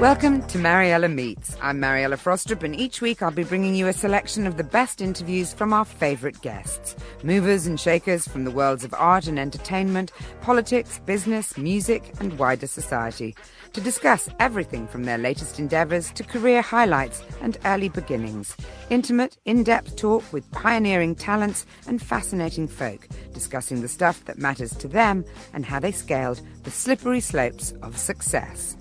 Welcome to Mariella Meets. I'm Mariella Frostrup, and each week I'll be bringing you a selection of the best interviews from our favourite guests. Movers and shakers from the worlds of art and entertainment, politics, business, music, and wider society. To discuss everything from their latest endeavours to career highlights and early beginnings. Intimate, in depth talk with pioneering talents and fascinating folk, discussing the stuff that matters to them and how they scaled the slippery slopes of success.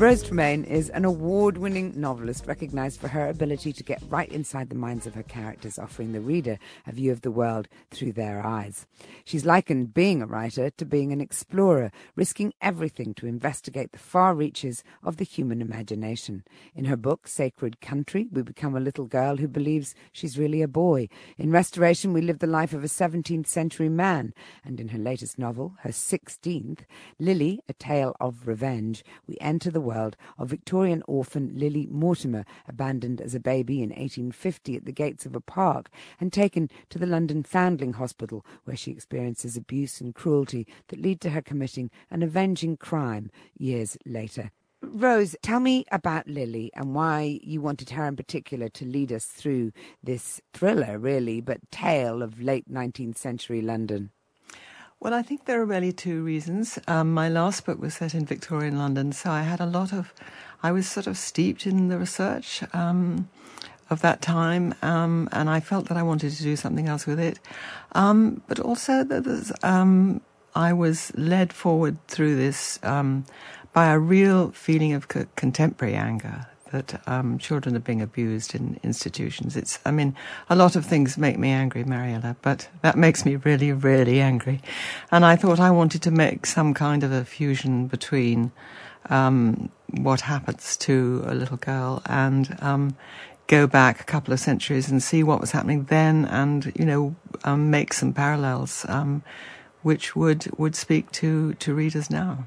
Rose Tremain is an award winning novelist recognized for her ability to get right inside the minds of her characters, offering the reader a view of the world through their eyes. She's likened being a writer to being an explorer, risking everything to investigate the far reaches of the human imagination. In her book, Sacred Country, we become a little girl who believes she's really a boy. In Restoration, we live the life of a 17th century man. And in her latest novel, her 16th, Lily, A Tale of Revenge, we enter the world of Victorian orphan Lily Mortimer, abandoned as a baby in 1850 at the gates of a park and taken to the London Foundling Hospital, where she experiences abuse and cruelty that lead to her committing an avenging crime years later. Rose, tell me about Lily and why you wanted her in particular to lead us through this thriller, really, but tale of late 19th century London. Well, I think there are really two reasons. Um, my last book was set in Victorian London, so I had a lot of, I was sort of steeped in the research um, of that time, um, and I felt that I wanted to do something else with it. Um, but also, that um, I was led forward through this um, by a real feeling of co- contemporary anger that um, children are being abused in institutions. It's, I mean, a lot of things make me angry, Mariella, but that makes me really, really angry. And I thought I wanted to make some kind of a fusion between um, what happens to a little girl and um, go back a couple of centuries and see what was happening then, and you know, um, make some parallels. Um, which would, would speak to, to readers now.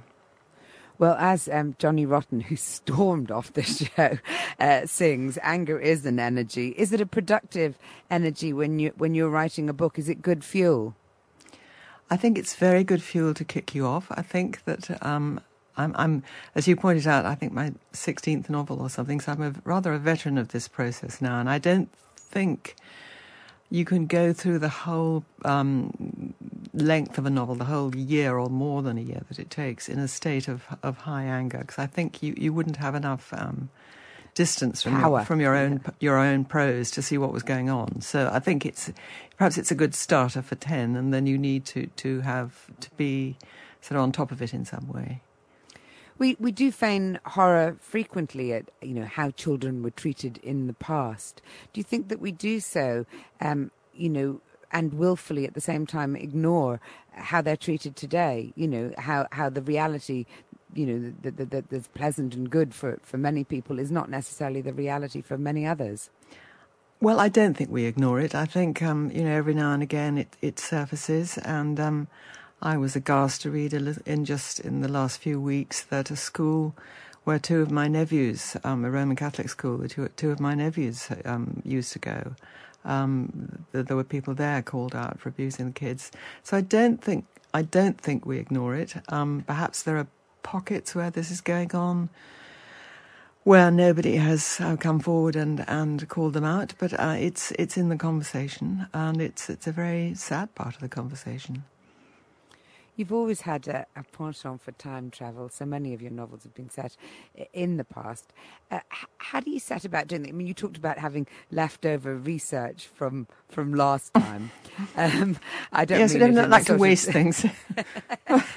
Well, as um, Johnny Rotten, who stormed off the show, uh, sings, anger is an energy. Is it a productive energy when you when you're writing a book? Is it good fuel? I think it's very good fuel to kick you off. I think that um, I'm, I'm, as you pointed out, I think my 16th novel or something. So I'm a, rather a veteran of this process now, and I don't think you can go through the whole um, length of a novel, the whole year or more than a year that it takes, in a state of of high anger. Because I think you, you wouldn't have enough um, distance from your, from your own your own prose to see what was going on. So I think it's perhaps it's a good starter for ten, and then you need to to have to be sort of on top of it in some way. We we do feign horror frequently at you know how children were treated in the past. Do you think that we do so, um, you know, and willfully at the same time ignore how they're treated today? You know how how the reality. You know that, that's pleasant and good for, for many people is not necessarily the reality for many others. Well, I don't think we ignore it. I think um, you know every now and again it, it surfaces, and um, I was aghast to read in just in the last few weeks that a school where two of my nephews, um, a Roman Catholic school, where two, two of my nephews um, used to go, um, there were people there called out for abusing the kids. So I don't think I don't think we ignore it. Um, perhaps there are pockets where this is going on where nobody has uh, come forward and, and called them out, but uh, it's it's in the conversation, and it's it's a very sad part of the conversation. You've always had a, a penchant for time travel. So many of your novels have been set in the past. Uh, how do you set about doing that? I mean, you talked about having leftover research from from last time. um, I don't. Yes, mean I don't like to waste of, things.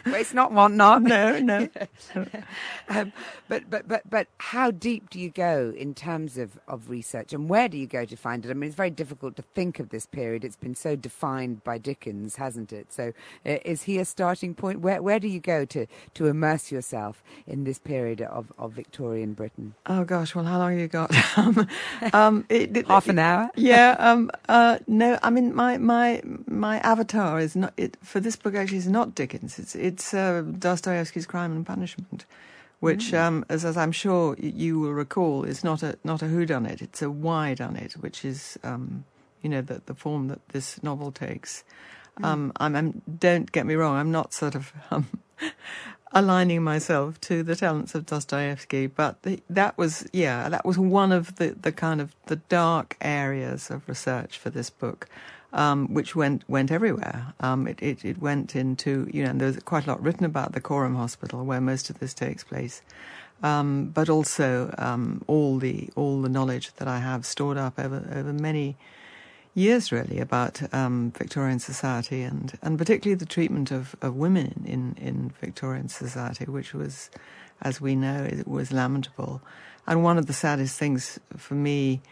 waste not, want not. No, no. um, but but but but how deep do you go in terms of of research, and where do you go to find it? I mean, it's very difficult to think of this period. It's been so defined by Dickens, hasn't it? So, uh, is he a starting point? Where where do you go to to immerse yourself in this period of of Victorian Britain? Oh gosh, well, how long have you got? um, um it, it, Half an hour. yeah. Um, uh, no, I mean my my my avatar is not it, for this book. Actually, is not Dickens. It's it's uh, Dostoevsky's Crime and Punishment, which, mm. um, as, as I'm sure you will recall, is not a not a whodunit. It's a why done it, which is um, you know the the form that this novel takes. Mm. Um, I'm, I'm, don't get me wrong. I'm not sort of um, aligning myself to the talents of Dostoevsky, but the, that was yeah, that was one of the, the kind of the dark areas of research for this book, um, which went went everywhere. Um, it, it, it went into you know there's quite a lot written about the Coram Hospital where most of this takes place. Um, but also um, all the all the knowledge that I have stored up over over many years really about um, Victorian society and, and particularly the treatment of, of women in, in Victorian society, which was, as we know, it was lamentable. And one of the saddest things for me,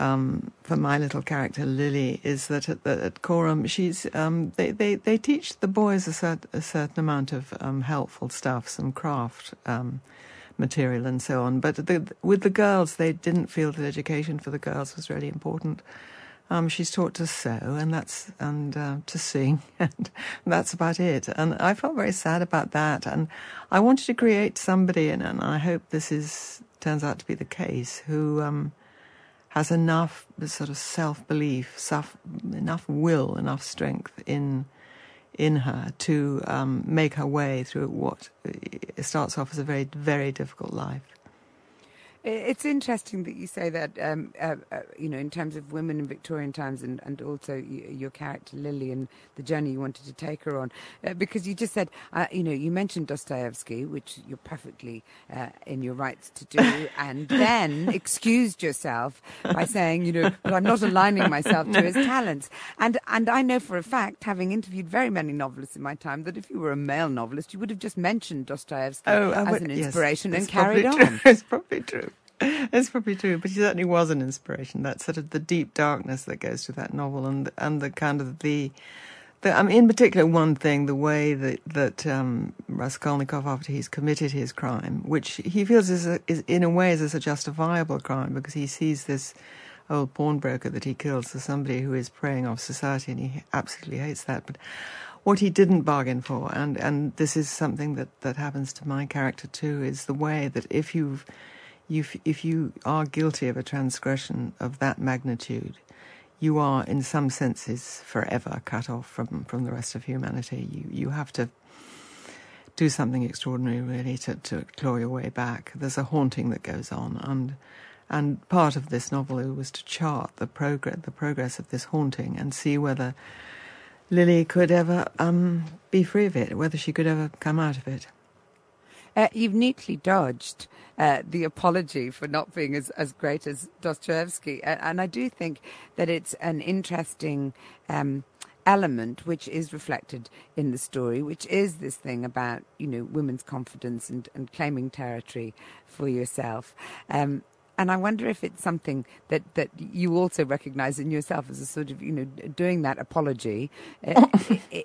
um, for my little character Lily, is that at, at Coram, she's um, they, they, they teach the boys a, cert, a certain amount of um, helpful stuff, some craft um, material and so on. But the, with the girls, they didn't feel that education for the girls was really important. Um, she's taught to sew and that's and uh, to sing, and that's about it. And I felt very sad about that. And I wanted to create somebody, and, and I hope this is turns out to be the case, who um, has enough sort of self belief, enough will, enough strength in in her to um, make her way through what starts off as a very very difficult life. It's interesting that you say that, um, uh, uh, you know, in terms of women in Victorian times and, and also your character Lily and the journey you wanted to take her on. Uh, because you just said, uh, you know, you mentioned Dostoevsky, which you're perfectly uh, in your rights to do, and then excused yourself by saying, you know, but I'm not aligning myself to his talents. And, and I know for a fact, having interviewed very many novelists in my time, that if you were a male novelist, you would have just mentioned Dostoevsky oh, as an inspiration yes, and carried on. It's probably true. It's probably true, but he certainly was an inspiration. That sort of the deep darkness that goes to that novel, and and the kind of the, the I mean, in particular, one thing, the way that that um, Raskolnikov, after he's committed his crime, which he feels is, a, is in a way is a justifiable crime because he sees this old pawnbroker that he kills as somebody who is preying off society, and he absolutely hates that. But what he didn't bargain for, and and this is something that that happens to my character too, is the way that if you've you, if you are guilty of a transgression of that magnitude, you are, in some senses, forever cut off from, from the rest of humanity. You, you have to do something extraordinary, really, to, to claw your way back. There's a haunting that goes on, and and part of this novel was to chart the progress the progress of this haunting and see whether Lily could ever um, be free of it, whether she could ever come out of it. Uh, you've neatly dodged uh, the apology for not being as, as great as Dostoevsky. And, I do think that it's an interesting um, element which is reflected in the story, which is this thing about, you know, women's confidence and, and claiming territory for yourself. Um, and I wonder if it's something that, that you also recognise in yourself as a sort of, you know, doing that apology uh,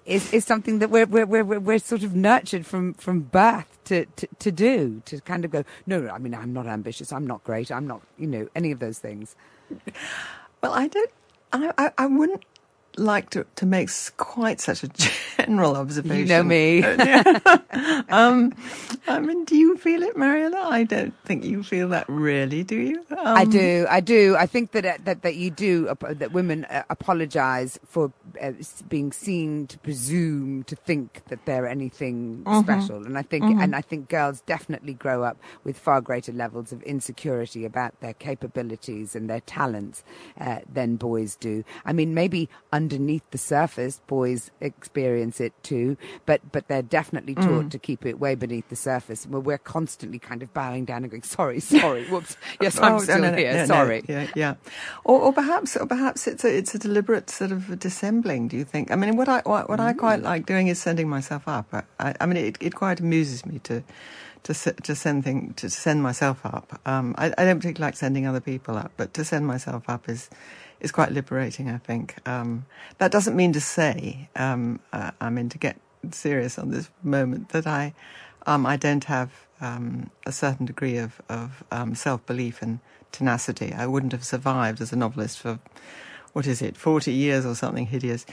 is, is something that we're, we're, we're, we're sort of nurtured from, from birth to, to, to do, to kind of go, no, I mean, I'm not ambitious, I'm not great, I'm not, you know, any of those things. Well, I don't, I, I, I wouldn't like to, to make quite such a general observation. You know me. um, I mean, do you feel it, Mariella? I don't think you feel that really, do you? Um, I do. I do. I think that uh, that that you do. That women uh, apologise for uh, being seen to presume to think that they're anything mm-hmm. special, and I think mm-hmm. and I think girls definitely grow up with far greater levels of insecurity about their capabilities and their talents uh, than boys do. I mean, maybe underneath the surface, boys experience it too, but but they're definitely taught mm. to keep it way beneath the surface. Where we're constantly kind of bowing down and going, "Sorry, sorry, whoops, yes, I'm oh, still no, no, here, no, sorry." Yeah, yeah. Or, or perhaps, or perhaps it's a it's a deliberate sort of dissembling. Do you think? I mean, what I what, what mm. I quite like doing is sending myself up. I, I mean, it, it quite amuses me to to to send thing to send myself up. Um, I, I, don't particularly like sending other people up, but to send myself up is is quite liberating. I think um, that doesn't mean to say um, uh, I mean to get serious on this moment that I um, I don't have um, a certain degree of of um, self belief and tenacity. I wouldn't have survived as a novelist for what is it, forty years or something hideous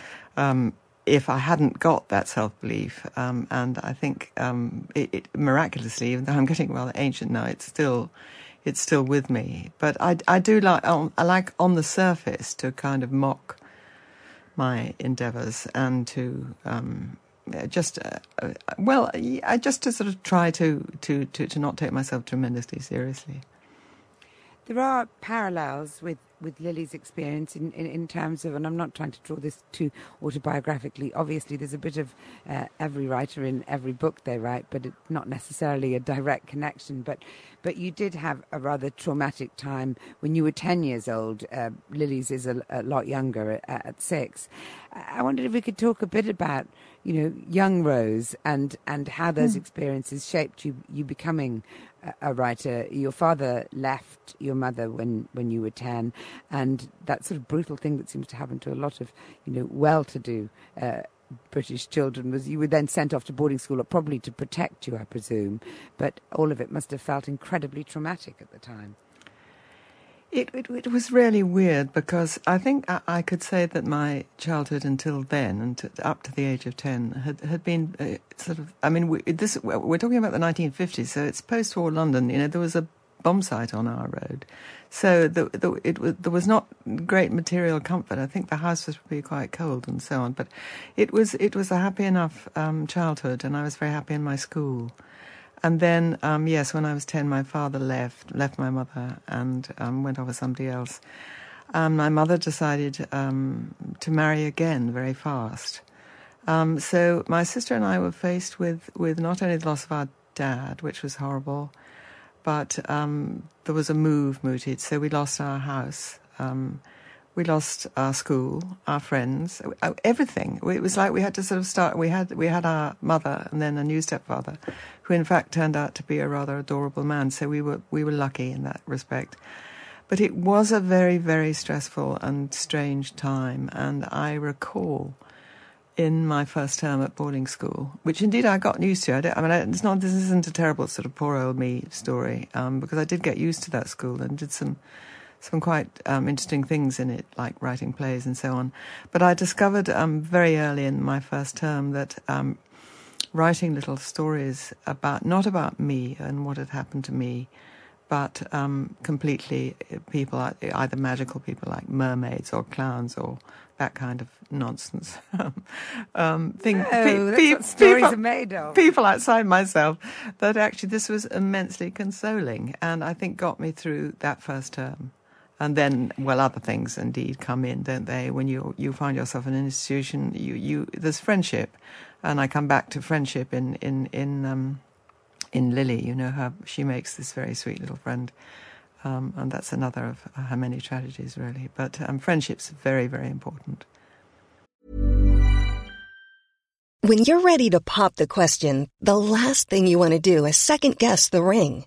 if I hadn't got that self belief, um, and I think um, it, it, miraculously, even though I'm getting rather ancient now, it's still it's still with me. But I, I do like um, I like on the surface to kind of mock my endeavours and to um, just uh, uh, well, I just to sort of try to, to to to not take myself tremendously seriously. There are parallels with with Lily's experience in, in, in, terms of, and I'm not trying to draw this too autobiographically. Obviously, there's a bit of uh, every writer in every book they write, but not necessarily a direct connection. But but you did have a rather traumatic time when you were 10 years old. Uh, Lily's is a, a lot younger at, at, six. I wondered if we could talk a bit about, you know, young Rose and, and how those mm. experiences shaped you, you becoming a writer. Your father left your mother when, when you were 10, and that sort of brutal thing that seems to happen to a lot of, you know, well-to-do uh, British children was you were then sent off to boarding school, probably to protect you, I presume. But all of it must have felt incredibly traumatic at the time. It, it, it was really weird because I think I, I, could say that my childhood until then, and up to the age of ten, had had been uh, sort of. I mean, we, this we're talking about the 1950s, so it's post-war London. You know, there was a bomb site on our road, so the, the, it, there was not great material comfort. I think the house was probably quite cold and so on. But it was it was a happy enough um, childhood, and I was very happy in my school. And then, um, yes, when I was 10, my father left, left my mother and um, went off with somebody else. Um, my mother decided um, to marry again very fast. Um, so my sister and I were faced with, with not only the loss of our dad, which was horrible, but um, there was a move mooted. So we lost our house. We lost our school, our friends, everything. It was like we had to sort of start. We had we had our mother and then a new stepfather, who in fact turned out to be a rather adorable man. So we were we were lucky in that respect. But it was a very very stressful and strange time, and I recall in my first term at boarding school, which indeed I got used to. I, I mean, it's not this isn't a terrible sort of poor old me story um, because I did get used to that school and did some some quite um, interesting things in it, like writing plays and so on. But I discovered um, very early in my first term that um, writing little stories about not about me and what had happened to me, but um, completely people either magical people like mermaids or clowns or that kind of nonsense. um, thing, oh, pe- pe- what stories people, are made of. People outside myself. That actually this was immensely consoling, and I think got me through that first term. And then, well, other things indeed come in, don't they? When you you find yourself in an institution, you you there's friendship, and I come back to friendship in in in um, in Lily. You know, her she makes this very sweet little friend, um, and that's another of her many tragedies, really. But um, friendship's very very important. When you're ready to pop the question, the last thing you want to do is second guess the ring.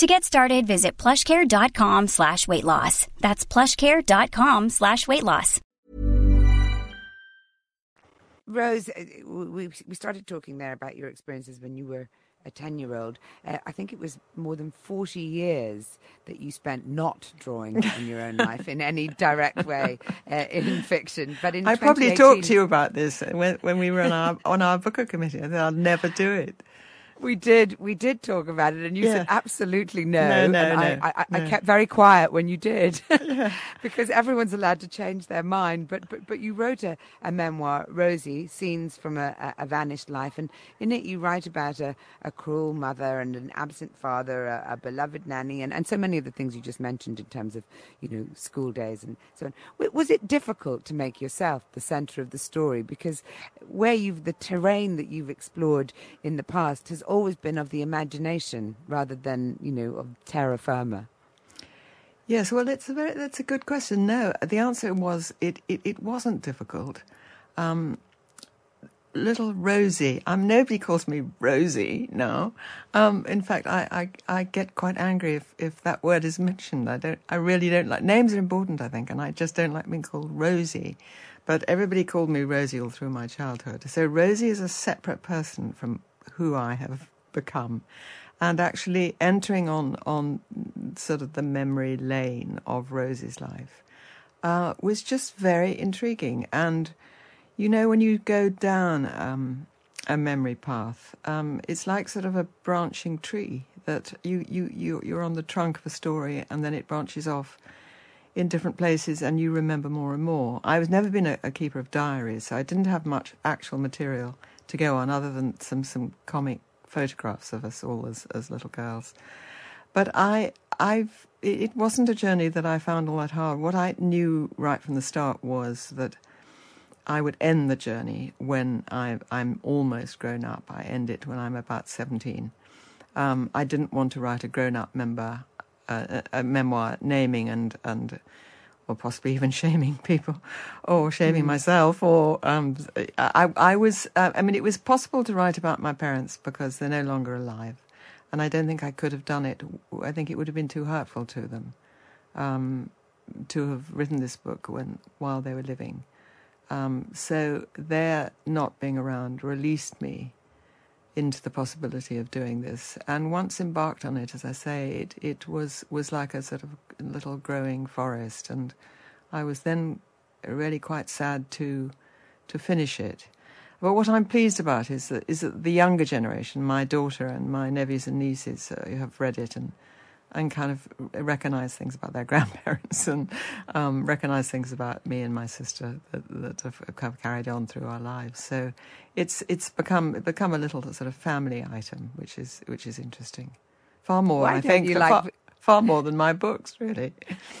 To get started, visit plushcare.com slash weight loss. That's plushcare.com slash weight loss. Rose, uh, we, we started talking there about your experiences when you were a 10 year old. Uh, I think it was more than 40 years that you spent not drawing in your own life in any direct way uh, in fiction. But in I probably talked to you about this when, when we were on our, on our booker committee. I said, I'll never do it. We did. We did talk about it, and you Yeah. said absolutely no. No, no, and I, no, I, I, I kept very quiet when you did, because everyone's allowed to change their mind. But but but you wrote a, a memoir, Rosie, scenes from a, a, a vanished life, and in it you write about a, a cruel mother and an absent father, a, a beloved nanny, and, and so many of the things you just mentioned in terms of you know school days and so on. Was it difficult to make yourself the centre of the story? Because where you've the terrain that you've explored in the past has always been of the imagination rather than you know of terra firma. Yes, well, it's a very, that's a good question. No, the answer was it, it, it wasn't difficult. Um, little Rosie, um, nobody calls me Rosie now. Um, in fact, I, I, I get quite angry if, if that word is mentioned. I don't, I really don't like, names are important, I think, and I just don't like being called Rosie. But everybody called me Rosie all through my childhood. So Rosie is a separate person from who I have become. And actually entering on, on sort of the memory lane of Rosie's life uh, was just very intriguing. And, you know, when you go down um, a memory path, um, it's like sort of a branching tree that you, you, you, you're on the trunk of a story and then it branches off in different places and you remember more and more. I was never been a, a keeper of diaries, so I didn't have much actual material to go on other than some, some comic photographs of us all as, as little girls. But I, I've, it wasn't a journey that I found all that hard. What I knew right from the start was that I would end the journey when I, I'm almost grown up. I end it when I'm about 17. Um, I didn't want to write a grown-up member, uh, a, a memoir naming and and or possibly even shaming people, or shaming myself, or um, I, I was. Uh, I mean, it was possible to write about my parents because they're no longer alive, and I don't think I could have done it. I think it would have been too hurtful to them um, to have written this book when while they were living. Um, so their not being around released me into the possibility of doing this. And once embarked on it, as I say, it, it was, was like a sort of little growing forest. And I was then really quite sad to, to finish it. But what I'm pleased about is that, is that the younger generation, my daughter and my nephews and nieces, uh, have read it and and kind of recognize things about their grandparents and um, recognize things about me and my sister that, that have, have carried on through our lives. So it's it's become become a little sort of family item, which is which is interesting. Far more, Why I think, you like- far more than my books, really.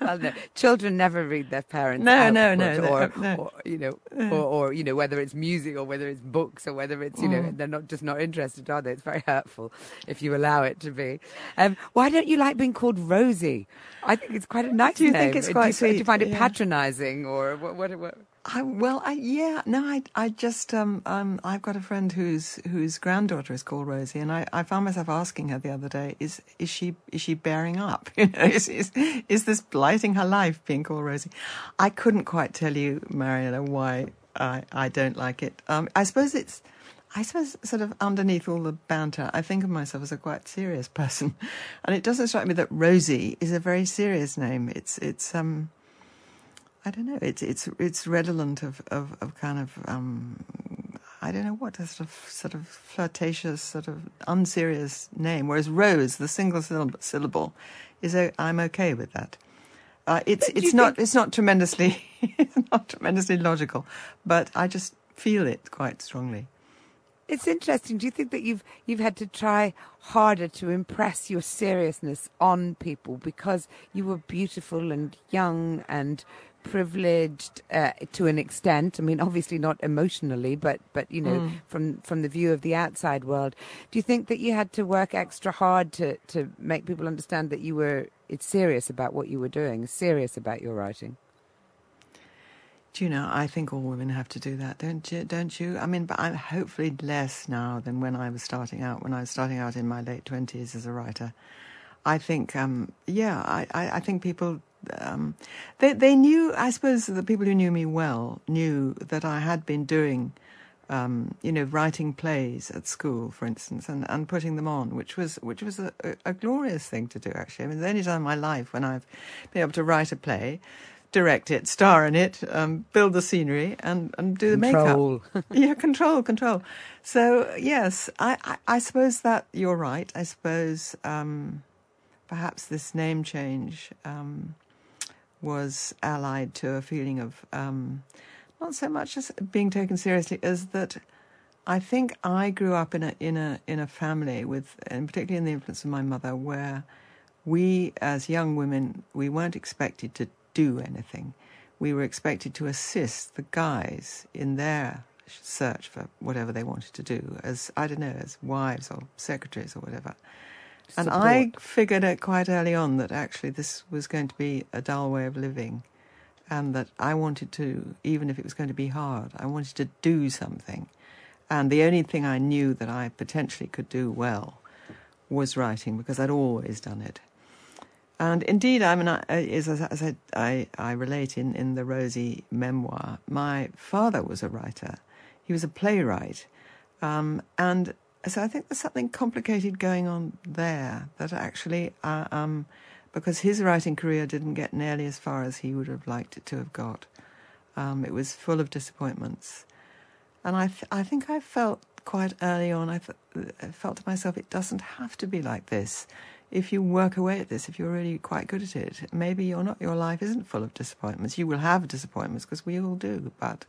well, no, children never read their parents. No, no, no, or, no, or you know, or, or you know, whether it's music or whether it's books or whether it's you know, Mm. they're not just not interested, are they? It's very hurtful if you allow it to be. Um, why don't you like being called Rosie? I think it's quite a nice Do you name. think it's Do quite you, Do you find it Yeah. patronising or what? What? what I, well, I, yeah, no, I, I just, um, um, I've got a friend whose whose granddaughter is called Rosie, and I, I found myself asking her the other day, is is she is she bearing up? You know, is is is this blighting her life being called Rosie? I couldn't quite tell you, Mariana, why I I don't like it. Um, I suppose it's, I suppose, sort of underneath all the banter, I think of myself as a quite serious person, and it doesn't strike me that Rosie is a very serious name. It's it's um, I don't know. It's it's it's redolent of of, of kind of um, I don't know what a sort of sort of flirtatious, sort of unserious name. Whereas Rose, the single syllable, is i I'm okay with that. Uh, it's it's not think... it's not tremendously it's not tremendously logical, but I just feel it quite strongly. It's interesting. Do you think that you've you've had to try harder to impress your seriousness on people because you were beautiful and young and privileged uh, to an extent. I mean, obviously not emotionally, but but you know, mm. from from the view of the outside world. Do you think that you had to work extra hard to to make people understand that you were it's serious about what you were doing, serious about your writing? Do you know? I think all women have to do that, don't you? Don't you? I mean, but I'm hopefully less now than when I was starting out. When I was starting out in my late twenties as a writer, I think, um, yeah, I, I, I, think people, um, they they knew. I suppose the people who knew me well knew that I had been doing, um, you know, writing plays at school, for instance, and, and putting them on, which was which was a, a, glorious thing to do. Actually, I mean, the only time in my life when I've been able to write a play direct it, star in it, um, build the scenery, and, and do the control. makeup. yeah, control, control. So yes, I, I, I, suppose that you're right. I suppose um, perhaps this name change um, was allied to a feeling of um, not so much as being taken seriously as that. I think I grew up in a in a in a family with, and particularly in the influence of my mother, where we as young women we weren't expected to do anything. We were expected to assist the guys in their search for whatever they wanted to do, as I don't know, as wives or secretaries or whatever. Support. And I figured out quite early on that actually this was going to be a dull way of living, and that I wanted to, even if it was going to be hard, I wanted to do something. And the only thing I knew that I potentially could do well was writing because I'd always done it. And indeed, I mean, I, as, as I, I, I, relate in, in the Rosie memoir, my father was a writer. He was a playwright. Um, and so I think there's something complicated going on there that actually, uh, um, because his writing career didn't get nearly as far as he would have liked it to have got. Um, it was full of disappointments. And I, th- I think I felt quite early on, I, th- I felt to myself, it doesn't have to be like this if you work away at this, if you're really quite good at it, maybe you're not. Your life isn't full of disappointments. You will have disappointments because we all do, but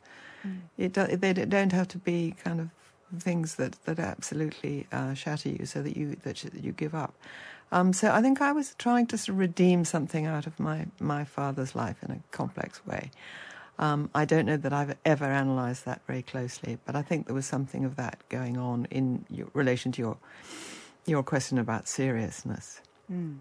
mm. it they don't have to be kind of things that that absolutely uh, shatter you, so that you that you give up. Um, so I think I was trying to sort of redeem something out of my my father's life in a complex way. Um, I don't know that I've ever analysed that very closely, but I think there was something of that going on in your, relation to your your question about seriousness. Mm.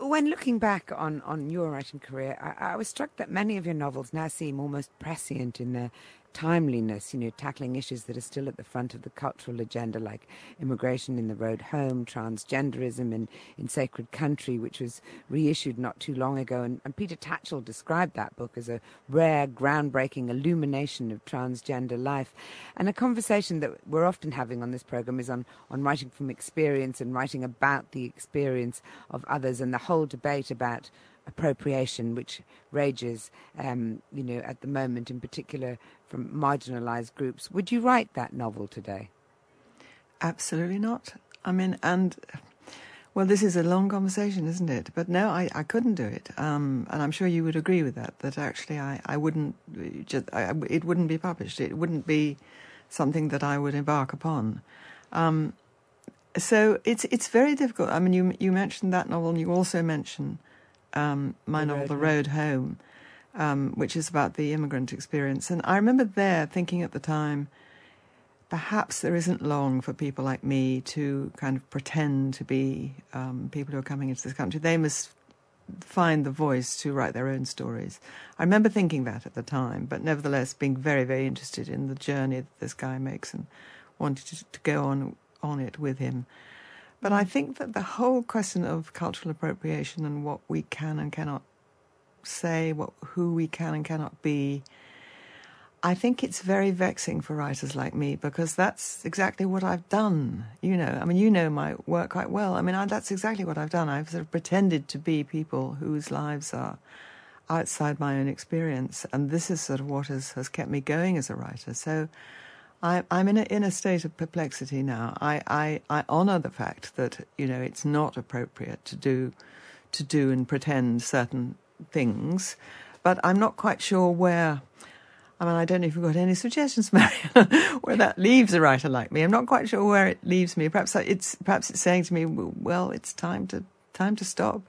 When looking back on, on your writing career, I, I, was struck that many of your novels now seem almost prescient in their timeliness, you know, tackling issues that are still at the front of the cultural agenda, like immigration in the road home, transgenderism in, in Sacred Country, which was reissued not too long ago. And, and Peter Tatchell described that book as a rare, groundbreaking illumination of transgender life. And a conversation that we're often having on this program is on, on writing from experience and writing about the experience of others and the whole debate about appropriation, which rages, um, you know, at the moment, in particular from marginalised groups. Would you write that novel today? Absolutely not. I mean, and well, this is a long conversation, isn't it? But no, I, I couldn't do it, um, and I'm sure you would agree with that. That actually, I, I wouldn't just I, it wouldn't be published. It wouldn't be something that I would embark upon. Um, so it's it's very difficult. I mean, you you mentioned that novel, and you also mentioned um, my novel, The Road Home, um, which is about the immigrant experience. And I remember there thinking at the time, perhaps there isn't long for people like me to kind of pretend to be um, people who are coming into this country. They must find the voice to write their own stories. I remember thinking that at the time, but nevertheless being very, very interested in the journey that this guy makes and wanted to, to go on on it with him. But I think that the whole question of cultural appropriation and what we can and cannot say, what who we can and cannot be, I think it's very vexing for writers like me because that's exactly what I've done. You know, I mean, you know my work quite well. I mean, I, that's exactly what I've done. I've sort of pretended to be people whose lives are outside my own experience, and this is sort of what has, has kept me going as a writer. So I, I'm in a, in a state of perplexity now. I, I, I honour the fact that you know it's not appropriate to do to do and pretend certain things, but I'm not quite sure where. I mean, I don't know if you've got any suggestions, Mariella, where that leaves a writer like me. I'm not quite sure where it leaves me. Perhaps it's perhaps it's saying to me, "Well, it's time to time to stop."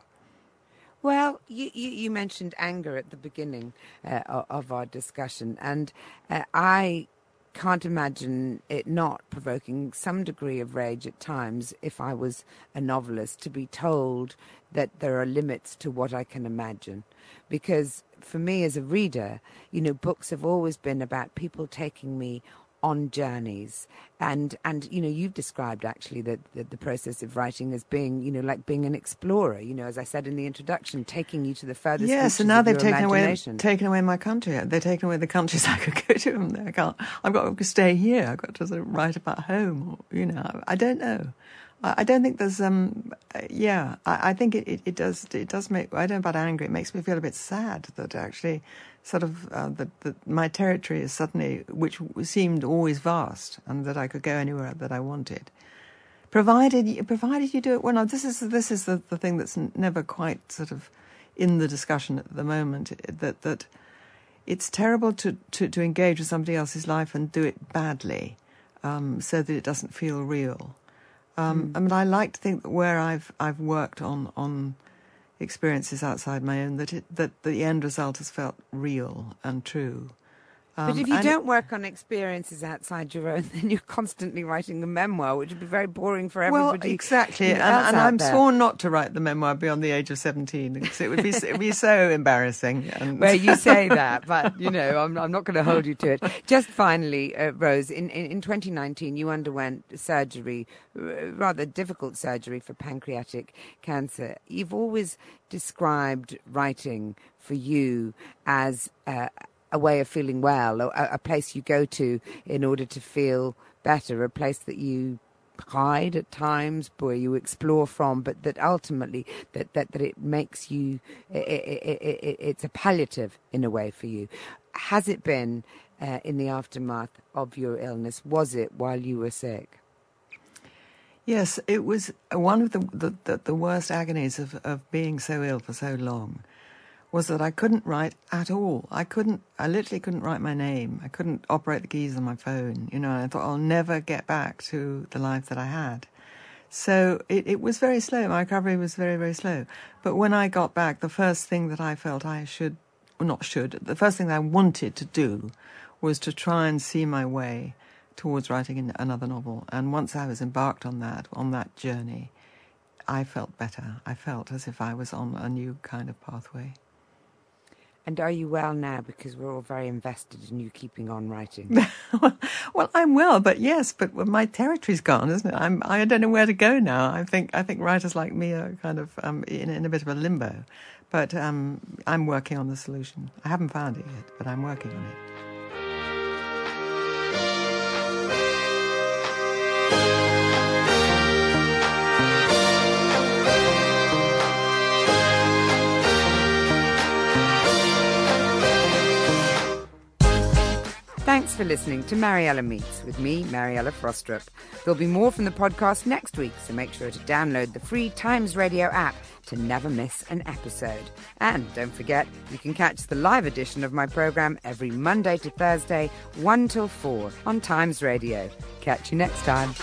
Well, you, you, you mentioned anger at the beginning uh, of our discussion, and uh, I can't imagine it not provoking some degree of rage at times if I was a novelist to be told that there are limits to what I can imagine. Because for me as a reader, you know, books have always been about people taking me on journeys. And and you know you've described actually the, the, the process of writing as being you know like being an explorer you know as i said in the introduction taking you to the furthest yes and now they've taken away taken away my country. They're taking away the countries i could go to them i can't i've got to stay here. I've got to sort of write about home or, you know i don't know. I don't think there's um yeah I, I think it, it, it, does it does make I don't know about anger. It makes me feel a bit sad that actually sort of uh, that, that my territory is suddenly which seemed always vast and that I could go anywhere that I wanted provided provided you do it well now this is this is the, the thing that's never quite sort of in the discussion at the moment that that it's terrible to, to, to engage with somebody else's life and do it badly um, so that it doesn't feel real um, mm. I mean, I like to think that where I've I've worked on on experiences outside my own, that it, that the end result has felt real and true. Um, but if you don't work on experiences outside your own, then you're constantly writing a memoir, which would be very boring for everybody. Well, exactly, and, and I'm there. sworn not to write the memoir beyond the age of seventeen because it would be it would be so embarrassing. And well, you say that, but you know, I'm I'm not going to hold you to it. Just finally, uh, Rose, in, in, in 2019, you underwent surgery, rather difficult surgery for pancreatic cancer. You've always described writing for you as. Uh, a way of feeling well, a, a place you go to in order to feel better, a place that you hide at times where you explore from but that ultimately that that, that it makes you it, it, it, it's a palliative in a way for you. Has it been uh, in the aftermath of your illness was it while you were sick? Yes it was one of the the, the, the worst agonies of, of being so ill for so long was that I couldn't write at all. I couldn't, I literally couldn't write my name. I couldn't operate the keys on my phone, you know, I thought I'll never get back to the life that I had. So it, it was very slow. My recovery was very, very slow. But when I got back, the first thing that I felt I should, well, not should, the first thing I wanted to do was to try and see my way towards writing another novel. And once I was embarked on that, on that journey, I felt better. I felt as if I was on a new kind of pathway. And are you well now? Because we're all very invested in you keeping on writing. well, I'm well, but yes, but my territory's gone, isn't it? I'm, I don't know where to go now. I think I think writers like me are kind of um, in, in, a bit of a limbo. But um, I'm working on the solution. I haven't found it yet, but I'm working on it. Thanks for listening to Mariella Meets with me, Mariella Frostrup. There'll be more from the podcast next week, so make sure to download the free Times Radio app to never miss an episode. And don't forget, you can catch the live edition of my program every Monday to Thursday, 1 till 4 on Times Radio. Catch you next time.